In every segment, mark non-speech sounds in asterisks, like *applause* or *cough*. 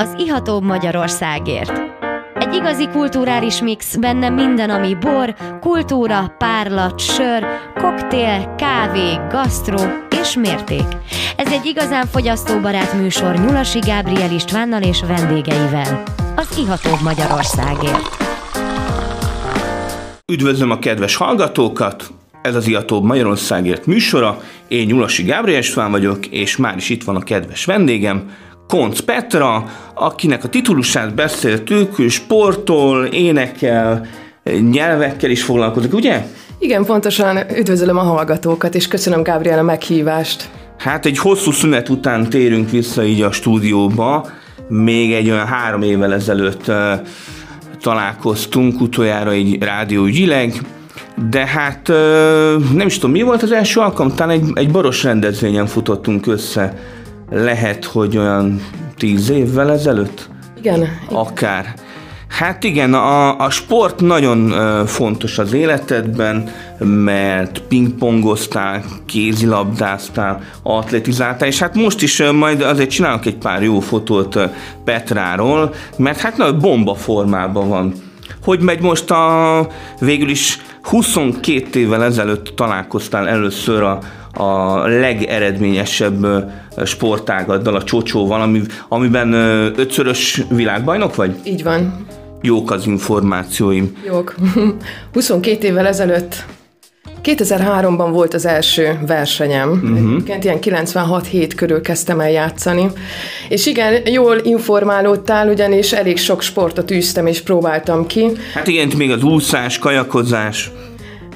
az ihatóbb Magyarországért. Egy igazi kulturális mix, benne minden, ami bor, kultúra, párlat, sör, koktél, kávé, gasztró és mérték. Ez egy igazán fogyasztóbarát műsor Nyulasi Gábriel Istvánnal és vendégeivel. Az ihatóbb Magyarországért. Üdvözlöm a kedves hallgatókat! Ez az Iatóbb Magyarországért műsora. Én Nyulasi Gábriel István vagyok, és már is itt van a kedves vendégem, Konc Petra, akinek a titulusát beszéltük, sportol, énekel, nyelvekkel is foglalkozik, ugye? Igen, pontosan üdvözlöm a hallgatókat, és köszönöm Gábriel a meghívást. Hát egy hosszú szünet után térünk vissza így a stúdióba, még egy olyan három évvel ezelőtt uh, találkoztunk utoljára egy rádióügyileg, de hát uh, nem is tudom, mi volt az első alkalom, talán egy, egy baros rendezvényen futottunk össze lehet, hogy olyan tíz évvel ezelőtt? Igen. Akár. Hát igen, a, a sport nagyon fontos az életedben, mert pingpongoztál, kézilabdáztál, atletizáltál, és hát most is majd azért csinálok egy pár jó fotót Petráról, mert hát nagy bomba formában van. Hogy megy most a végül is 22 évvel ezelőtt találkoztál először a, a legeredményesebb sportágaddal, a csocsóval, ami, amiben ötszörös világbajnok vagy? Így van. Jók az információim. Jók. *laughs* 22 évvel ezelőtt 2003-ban volt az első versenyem. Uh-huh. Egyébként ilyen 96-7 körül kezdtem el játszani. És igen, jól informálódtál, ugyanis elég sok sportot űztem és próbáltam ki. Hát igen, még az úszás, kajakozás.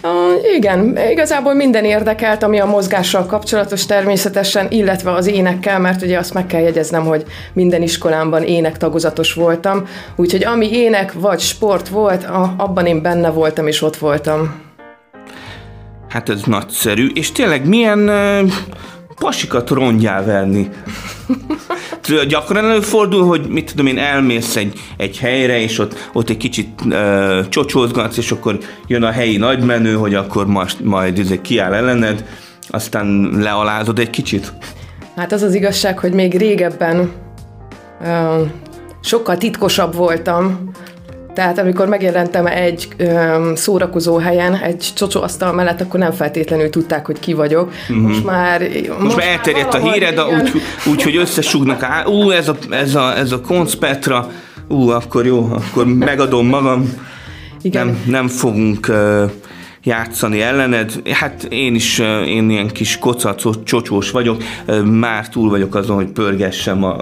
Uh, igen, igazából minden érdekelt, ami a mozgással kapcsolatos természetesen, illetve az énekkel, mert ugye azt meg kell jegyeznem, hogy minden iskolámban énektagozatos voltam, úgyhogy ami ének vagy sport volt, a, abban én benne voltam és ott voltam. Hát ez nagyszerű, és tényleg milyen uh, pasikat rongyál verni? Gyakran előfordul, hogy mit tudom én, elmész egy, egy helyre, és ott, ott egy kicsit uh, csocsózgatsz, és akkor jön a helyi nagymenő, hogy akkor most, majd izé kiáll ellened, aztán lealázod egy kicsit? Hát az az igazság, hogy még régebben uh, sokkal titkosabb voltam, tehát amikor megjelentem egy ö, szórakozó helyen, egy asztal mellett, akkor nem feltétlenül tudták, hogy ki vagyok. Uh-huh. Most már... Most, most már elterjedt a híred, úgy, úgy, hogy összesugnak, á, ú, ez a, ez a, ez a Petra, ú, akkor jó, akkor megadom magam. Igen. Nem, nem fogunk uh, játszani ellened. Hát én is, én ilyen kis kocacos, csocsós vagyok, már túl vagyok azon, hogy pörgessem a,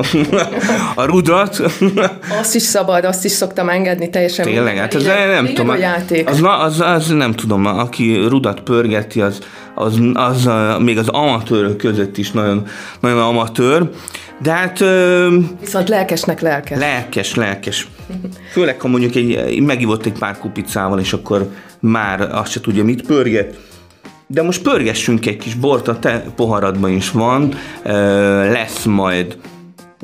*laughs* a rudat. *laughs* Azt is szabad, azt is szoktam engedni teljesen. Tényleg, hát ez nem, nem tudom. A játék. Az, az, az, nem tudom, aki rudat pörgeti, az, az, az, az még az amatőrök között is nagyon, nagyon amatőr. De hát... Viszont lelkesnek lelkes. Lelkes, lelkes. Főleg, ha mondjuk egy, megivott egy pár kupicával, és akkor már azt se tudja, mit pörget. De most pörgessünk egy kis bort, a te poharadban is van, lesz majd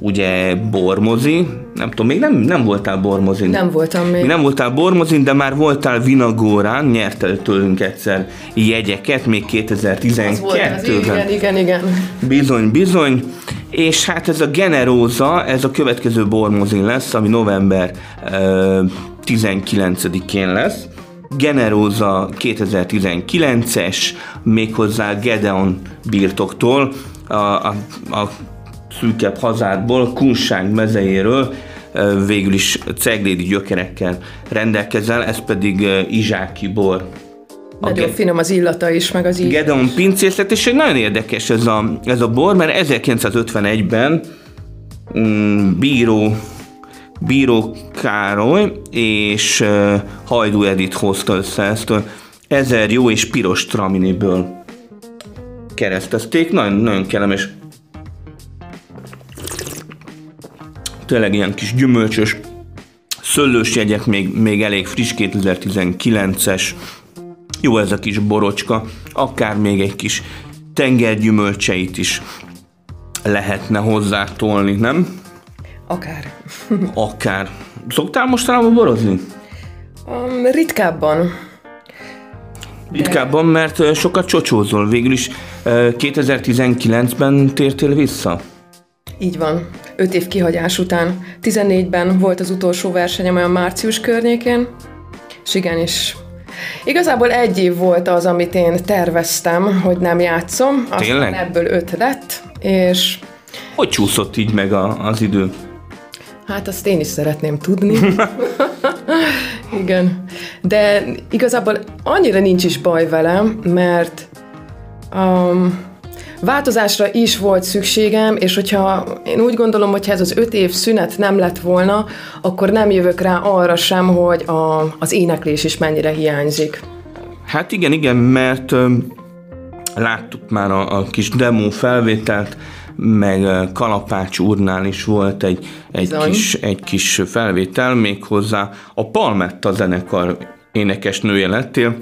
ugye bormozi, nem tudom, még nem, nem voltál bormozin. Nem voltam még. Nem voltál bormozin, de már voltál Vinagórán, nyertel tőlünk egyszer jegyeket, még 2012-ben. Igen, igen, igen. Bizony, bizony. És hát ez a Generóza, ez a következő bormozin lesz, ami november uh, 19-én lesz. Generóza 2019-es, méghozzá Gedeon birtoktól, a, a, a szűkebb hazádból, Kunság mezejéről, végül is ceglédi gyökerekkel rendelkezel, ez pedig izsáki bor. Nagyon Ge- finom az illata is, meg az íz. Gedeon pincészet, és nagyon érdekes ez a, ez a bor, mert 1951-ben mm, bíró Bíró Károly és uh, Hajdú Edith hozta össze ezt ezer jó és piros traminiből keresztezték. Nagyon, nagyon kellemes. Tényleg ilyen kis gyümölcsös, szöllős jegyek, még, még elég friss 2019-es. Jó ez a kis borocska, akár még egy kis tengergyümölcseit is lehetne hozzátolni, nem? Akár. *laughs* Akár. Szoktál mostanában borozni? Um, ritkábban. Ritkábban, mert sokat csocsózol. Végül is 2019-ben tértél vissza? Így van. Öt év kihagyás után. 14-ben volt az utolsó versenyem olyan március környékén, és igen, és Igazából egy év volt az, amit én terveztem, hogy nem játszom. Aztán Tényleg? ebből öt lett, és Hogy csúszott így meg a, az idő? Hát azt én is szeretném tudni. *laughs* Igen. De igazából annyira nincs is baj velem, mert um, változásra is volt szükségem, és hogyha én úgy gondolom, hogy ez az öt év szünet nem lett volna, akkor nem jövök rá arra sem, hogy a, az éneklés is mennyire hiányzik. Hát igen, igen, mert láttuk már a, a kis demo felvételt, meg Kalapács úrnál is volt egy, egy, kis, egy kis felvétel, méghozzá a Palmetta zenekar énekesnője lettél.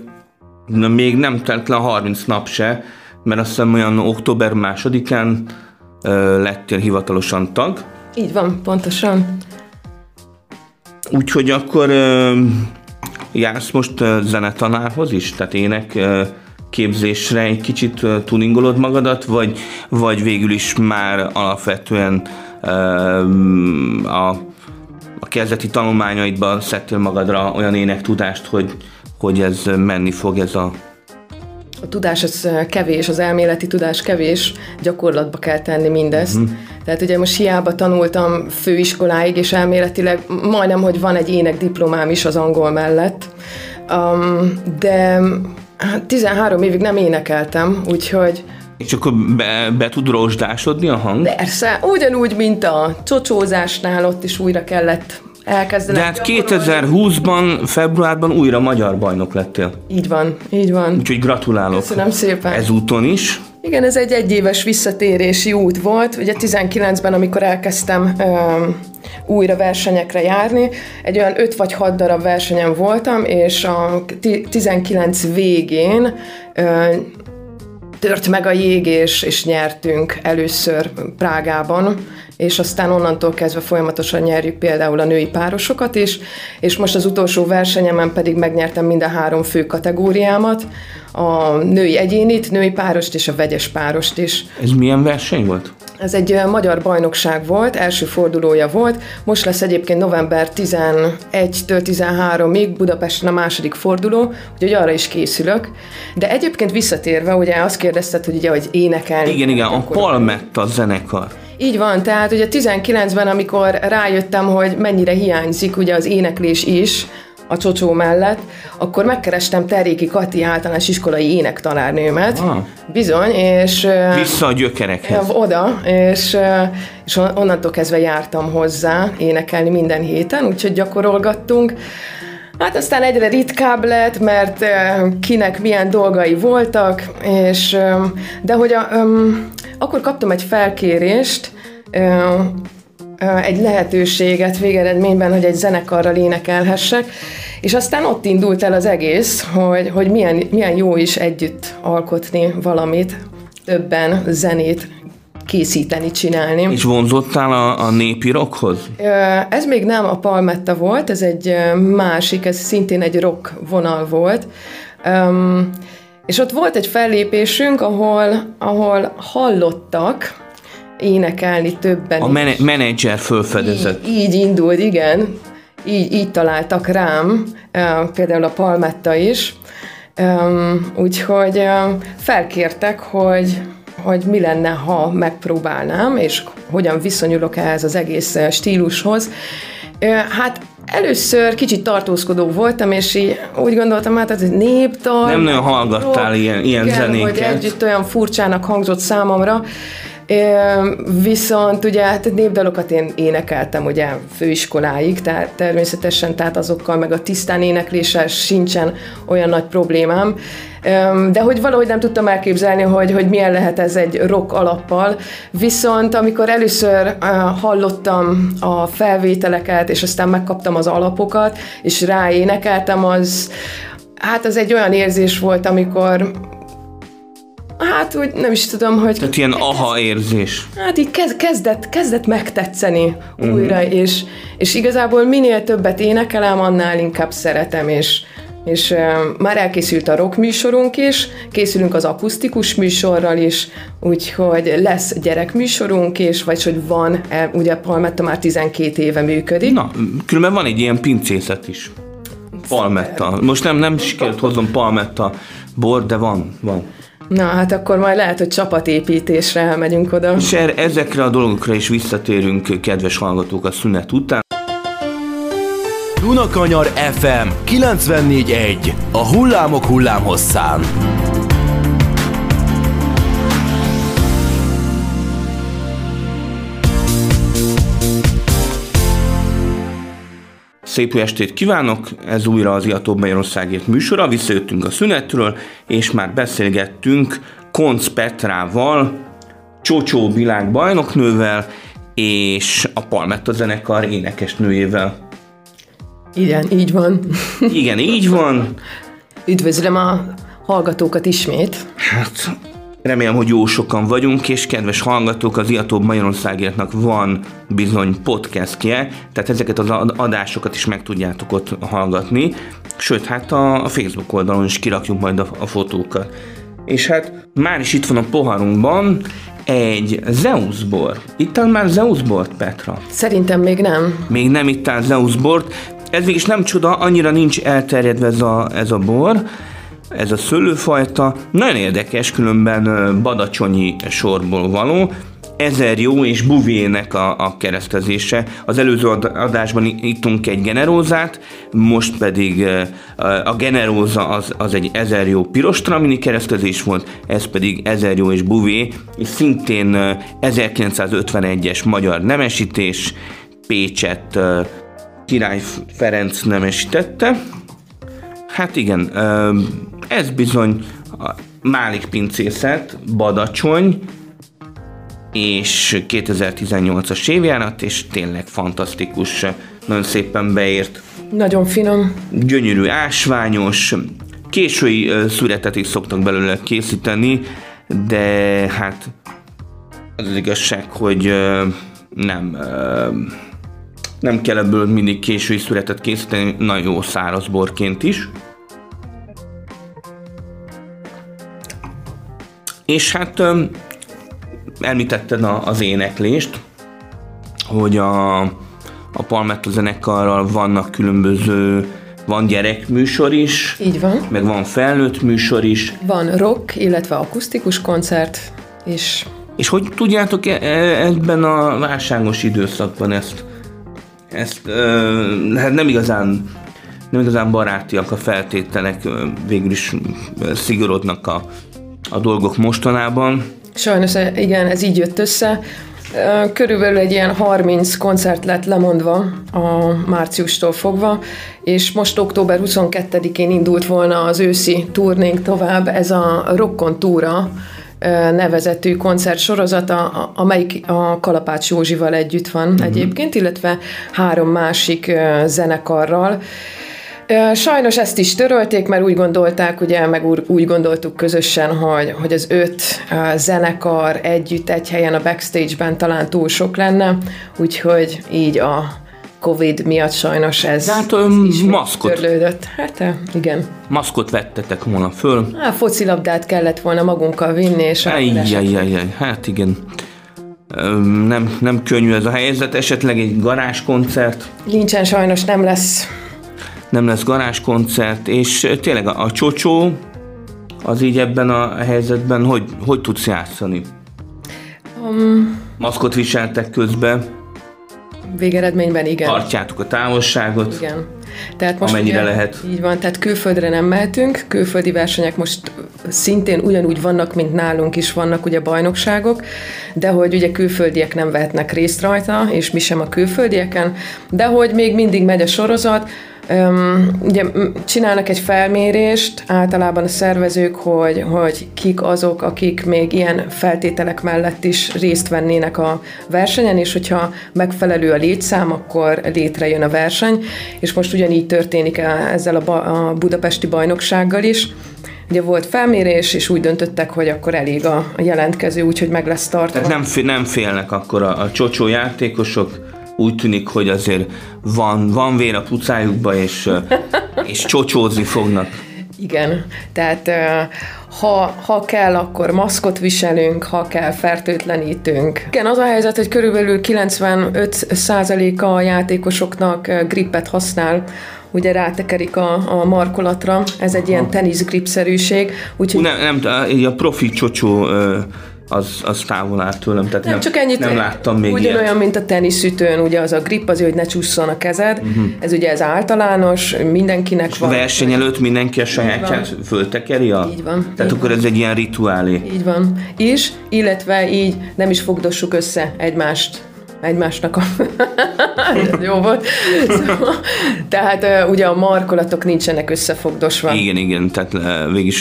Na, még nem telt le a 30 nap se, mert azt hiszem olyan október másodikán lettél hivatalosan tag. Így van, pontosan. Úgyhogy akkor jársz most zenetanárhoz is? Tehát ének képzésre egy kicsit tuningolod magadat, vagy, vagy végül is már alapvetően a, a kezdeti tanulmányaidban szedtél magadra olyan énektudást, hogy, hogy ez menni fog ez a... A tudás az kevés, az elméleti tudás kevés, gyakorlatba kell tenni mindezt. Uh-huh. Tehát ugye most hiába tanultam főiskoláig, és elméletileg majdnem, hogy van egy ének diplomám is az angol mellett, um, de hát 13 évig nem énekeltem, úgyhogy És akkor be, be tud rozsdásodni a hang? persze, ugyanúgy, mint a csocsózásnál, ott is újra kellett elkezdeni. De hát 2020-ban, februárban újra magyar bajnok lettél. Így van, így van. Úgyhogy gratulálok. Köszönöm szépen. Ezúton is. Igen, ez egy egyéves visszatérési út volt. Ugye 19-ben, amikor elkezdtem öm, újra versenyekre járni, egy olyan 5 vagy 6 darab versenyen voltam, és a ti- 19 végén ö, tört meg a jég, és, és nyertünk először Prágában, és aztán onnantól kezdve folyamatosan nyerjük például a női párosokat is, és most az utolsó versenyemen pedig megnyertem mind a három fő kategóriámat, a női egyénit, női párost és a vegyes párost is. Ez milyen verseny volt? Ez egy magyar bajnokság volt, első fordulója volt, most lesz egyébként november 11-től 13-ig Budapesten a második forduló, úgyhogy arra is készülök. De egyébként visszatérve, ugye azt kérdezted, hogy ugye, hogy énekelni. Igen, igen, a Palmetta zenekar. Így van, tehát ugye 19-ben, amikor rájöttem, hogy mennyire hiányzik ugye az éneklés is, a csocsó mellett, akkor megkerestem Teréki Kati általános iskolai énektanárnőmet. Ah. Bizony, és... Vissza a gyökerekhez. oda, és, és on- onnantól kezdve jártam hozzá énekelni minden héten, úgyhogy gyakorolgattunk. Hát aztán egyre ritkább lett, mert kinek milyen dolgai voltak, és de hogy a, akkor kaptam egy felkérést, egy lehetőséget végeredményben, hogy egy zenekarral énekelhessek, és aztán ott indult el az egész, hogy, hogy milyen, milyen jó is együtt alkotni valamit, többen zenét készíteni, csinálni. És vonzottál a, a népi rockhoz? Ez még nem a Palmetta volt, ez egy másik, ez szintén egy rock vonal volt. Um, és ott volt egy fellépésünk, ahol, ahol hallottak énekelni többen A is. mene- menedzser fölfedezett. Így, így indult, igen. Így, így találtak rám, például a Palmetta is. Úgyhogy felkértek, hogy, hogy mi lenne, ha megpróbálnám, és hogyan viszonyulok ehhez az egész stílushoz. Hát először kicsit tartózkodó voltam, és így úgy gondoltam, hát ez egy népdal. Nem nagyon hallgattál ilyen- ilyen igen, zenéket. hogy együtt olyan furcsának hangzott számomra. Viszont ugye hát népdalokat én énekeltem ugye főiskoláig, tehát természetesen tehát azokkal meg a tisztán énekléssel sincsen olyan nagy problémám. De hogy valahogy nem tudtam elképzelni, hogy, hogy milyen lehet ez egy rock alappal. Viszont amikor először hallottam a felvételeket, és aztán megkaptam az alapokat, és ráénekeltem, az hát az egy olyan érzés volt, amikor Hát úgy nem is tudom, hogy Tehát ilyen aha érzés. hát így kezd, kezdett, kezdett megtetszeni újra, és, és igazából minél többet énekelem, annál inkább szeretem, és, és már elkészült a rock műsorunk is, készülünk az akusztikus műsorral is, úgyhogy lesz gyerekműsorunk is, vagy hogy van, ugye Palmetta már 12 éve működik. Na, különben van egy ilyen pincészet is. Palmetta. Most nem, nem sikerült hoznom Palmetta bor, de van, van. Na, hát akkor majd lehet, hogy csapatépítésre elmegyünk oda. És er, ezekre a dolgokra is visszatérünk, kedves hallgatók, a szünet után. Dunakanyar FM 94.1 A hullámok hullámhosszán. Szép jó estét kívánok! Ez újra az Iatóbb Magyarországért műsora. Visszajöttünk a szünetről, és már beszélgettünk Konc Petrával, Csocsó világbajnoknővel, és a Palmetta zenekar énekesnőjével. Igen, így van. Igen, így van. Üdvözlöm a hallgatókat ismét. Hát, remélem, hogy jó sokan vagyunk, és kedves hallgatók, az Iatóbb Magyarországértnak van bizony podcastje, tehát ezeket az adásokat is meg tudjátok ott hallgatni, sőt, hát a, a Facebook oldalon is kirakjuk majd a, a fotókat. És hát már is itt van a poharunkban egy Zeusbor. Itt már Zeusbort, Petra? Szerintem még nem. Még nem ittál Zeusbort, ez mégis nem csoda, annyira nincs elterjedve ez a, ez a bor, ez a szőlőfajta. Nagyon érdekes, különben badacsonyi sorból való, ezer jó és buvének a, a keresztezése. Az előző adásban ittunk egy generózát, most pedig a generóza az, az egy ezer jó piros tramini keresztezés volt, ez pedig ezer jó és buvé, és szintén 1951-es magyar nemesítés, Pécset király Ferenc nemesítette. Hát igen, ez bizony a Málik pincészet, Badacsony, és 2018-as évjárat, és tényleg fantasztikus, nagyon szépen beért. Nagyon finom. Gyönyörű, ásványos, késői születet is szoktak belőle készíteni, de hát az, az igazság, hogy nem nem kell ebből mindig késői születet készíteni, nagyon jó száraz borként is. És hát említetted az éneklést, hogy a, a Palmetto zenekarral vannak különböző van gyerekműsor is. Így van. Meg van felnőtt műsor is. Van rock, illetve akusztikus koncert is. És hogy tudjátok e, e, ebben a válságos időszakban ezt ezt hát nem igazán nem igazán barátiak a feltételek, végül is szigorodnak a, a dolgok mostanában. Sajnos igen, ez így jött össze. Körülbelül egy ilyen 30 koncert lett lemondva a márciustól fogva, és most október 22-én indult volna az őszi turnénk tovább, ez a Rockon túra, nevezetű koncertsorozata, amelyik a Kalapács Józsival együtt van uh-huh. egyébként, illetve három másik zenekarral. Sajnos ezt is törölték, mert úgy gondolták, ugye, meg úgy gondoltuk közösen, hogy, hogy az öt zenekar együtt egy helyen a backstage-ben talán túl sok lenne, úgyhogy így a Covid miatt sajnos ez, hát, ez maszkot. törlődött. Hát igen. Maszkot vettetek volna föl. Hát focilabdát kellett volna magunkkal vinni, és Ejjjjjjjj, hát igen. Nem, nem könnyű ez a helyzet, esetleg egy garázskoncert. Nincsen sajnos, nem lesz. Nem lesz garázskoncert, és tényleg a, a csocsó az így ebben a helyzetben hogy, hogy tudsz játszani? Um, Maszkot viseltek közben. Végeredményben igen. Tartjátok a távolságot. Igen. Tehát most amennyire ugye, lehet. Így van, tehát külföldre nem mehetünk, külföldi versenyek most szintén ugyanúgy vannak, mint nálunk is vannak ugye bajnokságok, de hogy ugye külföldiek nem vehetnek részt rajta, és mi sem a külföldieken, de hogy még mindig megy a sorozat, Um, ugye csinálnak egy felmérést általában a szervezők, hogy, hogy kik azok, akik még ilyen feltételek mellett is részt vennének a versenyen, és hogyha megfelelő a létszám, akkor létrejön a verseny, és most ugyanígy történik ezzel a, ba- a budapesti bajnoksággal is. Ugye volt felmérés, és úgy döntöttek, hogy akkor elég a jelentkező, úgyhogy meg lesz tartva. Tehát nem, nem félnek akkor a, a csocsó játékosok, úgy tűnik, hogy azért van, van vér a pucájukba, és, *laughs* és csocsózni fognak. Igen, tehát ha, ha kell, akkor maszkot viselünk, ha kell, fertőtlenítünk. Igen, az a helyzet, hogy körülbelül 95%-a a játékosoknak grippet használ, ugye rátekerik a, a markolatra, ez egy ilyen teniszgripszerűség. Úgyhogy... Nem, nem, a profi csocsó az, az távol áll tőlem. Tehát nem, nem, csak ennyit, nem láttam még Ugyanolyan, ilyet. mint a teniszütőn, ugye az a grip, az, hogy ne csusszon a kezed. Uh-huh. Ez ugye ez általános, mindenkinek És van. verseny előtt mindenki a sajátját föltekeri? A... Így van. Tehát így akkor van. ez egy ilyen rituálé. Így van. És, illetve így nem is fogdossuk össze egymást egymásnak a... *laughs* Jó volt. Szóval, tehát ugye a markolatok nincsenek összefogdosva. Igen, igen, tehát végig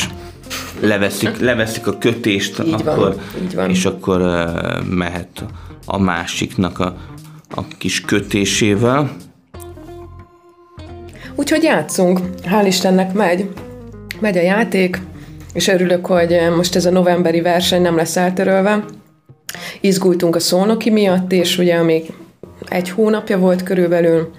leveszik, leveszik a kötést, így akkor, van, így van. és akkor mehet a másiknak a, a kis kötésével. Úgyhogy játszunk. Hál' Istennek megy. Megy a játék, és örülök, hogy most ez a novemberi verseny nem lesz eltörölve. Izgultunk a szónoki miatt, és ugye még egy hónapja volt körülbelül.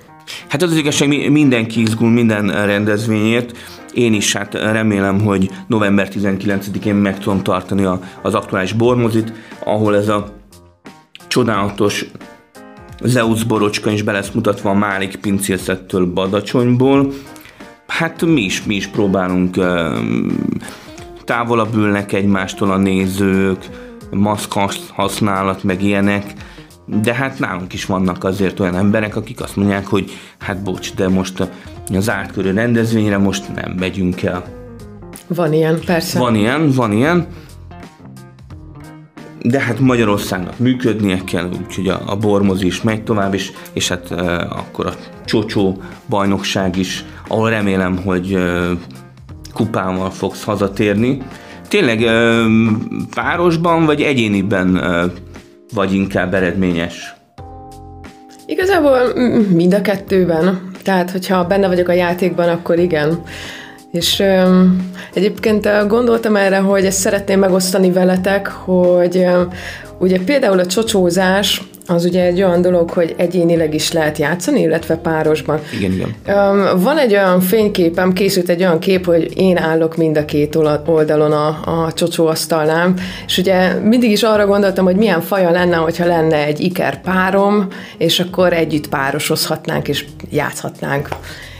Hát az, az igazság, mindenki izgul minden rendezvényért, én is hát remélem, hogy november 19-én meg tudom tartani a, az aktuális bormozit, ahol ez a csodálatos Zeus borocska is be lesz mutatva a Márik pincészettől Badacsonyból. Hát mi is, mi is próbálunk távolabb ülnek egymástól a nézők, maszk használat, meg ilyenek, de hát nálunk is vannak azért olyan emberek, akik azt mondják, hogy hát bocs, de most az átkörű rendezvényre most nem megyünk el. Van ilyen, persze. Van ilyen, van ilyen. De hát Magyarországnak működnie kell, úgyhogy a, a bormozi is megy tovább, és, és hát e, akkor a csocsó bajnokság is, ahol remélem, hogy e, kupával fogsz hazatérni. Tényleg e, párosban vagy egyéniben e, vagy inkább eredményes? Igazából mind a kettőben. Tehát, hogyha benne vagyok a játékban, akkor igen. És um, egyébként gondoltam erre, hogy ezt szeretném megosztani veletek, hogy um, ugye például a csocsózás az ugye egy olyan dolog, hogy egyénileg is lehet játszani, illetve párosban. Igen, igen. Um, van egy olyan fényképem, készült egy olyan kép, hogy én állok mind a két oldalon a, a csocsóasztalnál, és ugye mindig is arra gondoltam, hogy milyen faja lenne, hogyha lenne egy iker párom, és akkor együtt párosozhatnánk, és játszhatnánk.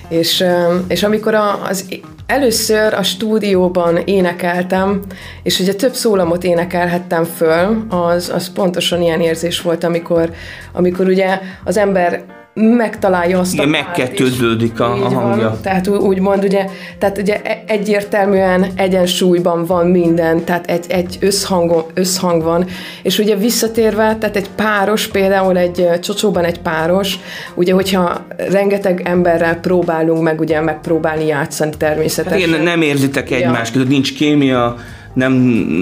És, és amikor az Először a stúdióban énekeltem, és ugye több szólamot énekelhettem föl, az, az pontosan ilyen érzés volt, amikor, amikor ugye az ember megtalálja azt Igen, a megkettőződik a, a hangja. Van, tehát úgymond ugye, tehát ugye e- egyértelműen egyensúlyban van minden, tehát egy, egy összhang, összhang van, és ugye visszatérve, tehát egy páros, például egy csocsóban egy páros, ugye hogyha rengeteg emberrel próbálunk meg ugye megpróbálni játszani természetesen. Hát igen, nem érzitek egymást, ja. nincs kémia, nem,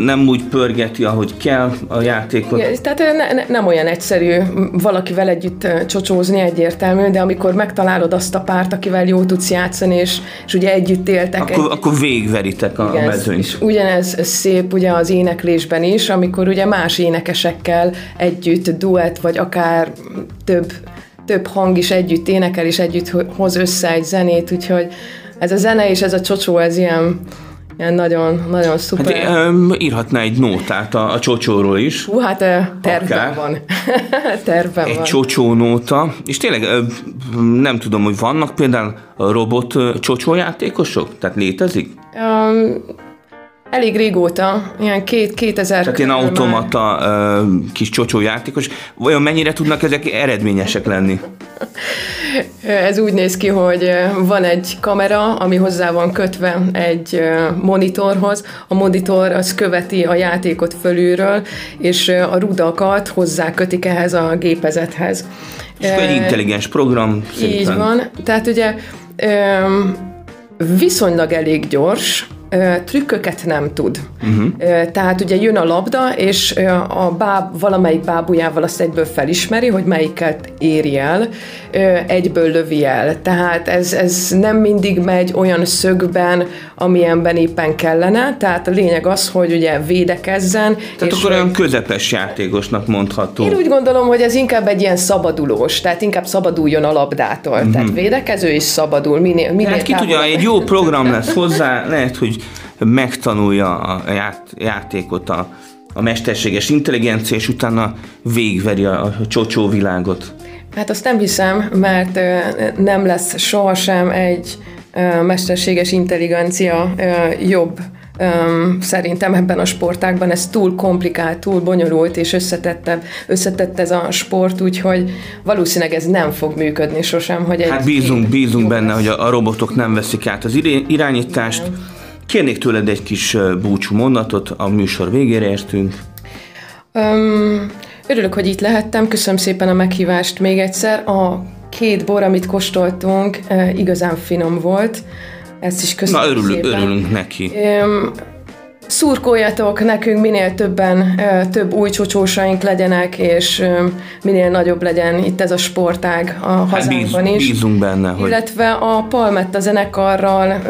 nem úgy pörgeti, ahogy kell a játékot. Igen, tehát ne, ne, nem olyan egyszerű valakivel együtt csocsózni egyértelmű, de amikor megtalálod azt a párt, akivel jó tudsz játszani, és, és ugye együtt éltek. Akkor, egy... akkor végveritek a Igen, mezőnyt. És ugyanez szép ugye az éneklésben is, amikor ugye más énekesekkel együtt duett, vagy akár több, több hang is együtt énekel, és együtt hoz össze egy zenét, úgyhogy ez a zene és ez a csocsó, ez ilyen Ilyen nagyon, nagyon szuper. Hát, írhatná egy nótát a, a csocsóról is. Hú, hát tervben van. *laughs* tervben egy van. csocsó nóta. És tényleg nem tudom, hogy vannak például robot csocsójátékosok? Tehát létezik? Um, elég régóta, ilyen két, 2000 Tehát ilyen automata uh, kis csocsójátékos. Vajon mennyire tudnak ezek eredményesek lenni? *laughs* Ez úgy néz ki, hogy van egy kamera, ami hozzá van kötve egy monitorhoz. A monitor az követi a játékot fölülről, és a rudakat hozzá kötik ehhez a gépezethez. És egy intelligens program. Így van. Tehát ugye viszonylag elég gyors, trükköket nem tud. Uh-huh. Tehát ugye jön a labda, és a báb, valamelyik bábujával azt egyből felismeri, hogy melyiket éri el, egyből lövi el. Tehát ez, ez nem mindig megy olyan szögben, amilyenben éppen kellene, tehát a lényeg az, hogy ugye védekezzen. Tehát és akkor olyan közepes játékosnak mondható. Én úgy gondolom, hogy ez inkább egy ilyen szabadulós, tehát inkább szabaduljon a labdától. Uh-huh. Tehát védekező is szabadul, minél, minél Tehát ki tudja, egy jó program lesz hozzá, lehet, hogy megtanulja a ját, játékot a, a mesterséges intelligencia, és utána végveri a, a csocsó világot. Hát azt nem hiszem, mert nem lesz sohasem egy mesterséges intelligencia jobb szerintem ebben a sportákban ez túl komplikált, túl bonyolult és összetettebb, összetett ez a sport, úgyhogy valószínűleg ez nem fog működni sosem. Hogy egy hát bízunk, bízunk benne, lesz. hogy a, a robotok nem veszik át az irányítást. Nem. Kérnék tőled egy kis búcsú mondatot, a műsor végére értünk. Um, örülök, hogy itt lehettem, köszönöm szépen a meghívást még egyszer. A két bor, amit kóstoltunk, igazán finom volt. Ezt is köszönöm Na, örülünk, szépen. örülünk neki. Um, szurkoljatok nekünk, minél többen, több új csocsósaink legyenek, és minél nagyobb legyen itt ez a sportág a hát hazánkban is. Bízunk benne. Hogy... Illetve a Palmetta zenekarral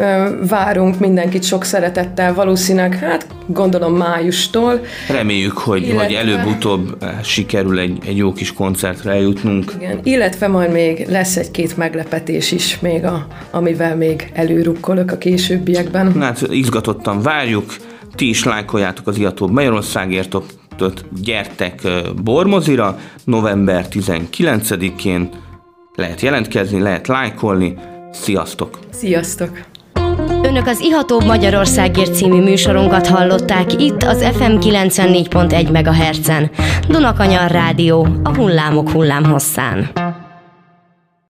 várunk mindenkit sok szeretettel, valószínűleg, hát gondolom májustól. Reméljük, hogy, illetve... hogy előbb-utóbb sikerül egy, egy jó kis koncertre eljutnunk. Igen, illetve majd még lesz egy-két meglepetés is még, a, amivel még előrukkolok a későbbiekben. Hát izgatottan várjuk, ti is lájkoljátok az Iatóbb Magyarországért, gyertek Bormozira, november 19-én lehet jelentkezni, lehet lájkolni. Sziasztok! Sziasztok! Önök az Ihatóbb Magyarországért című műsorunkat hallották itt az FM 94.1 MHz-en. Dunakanyar Rádió, a hullámok hullámhosszán.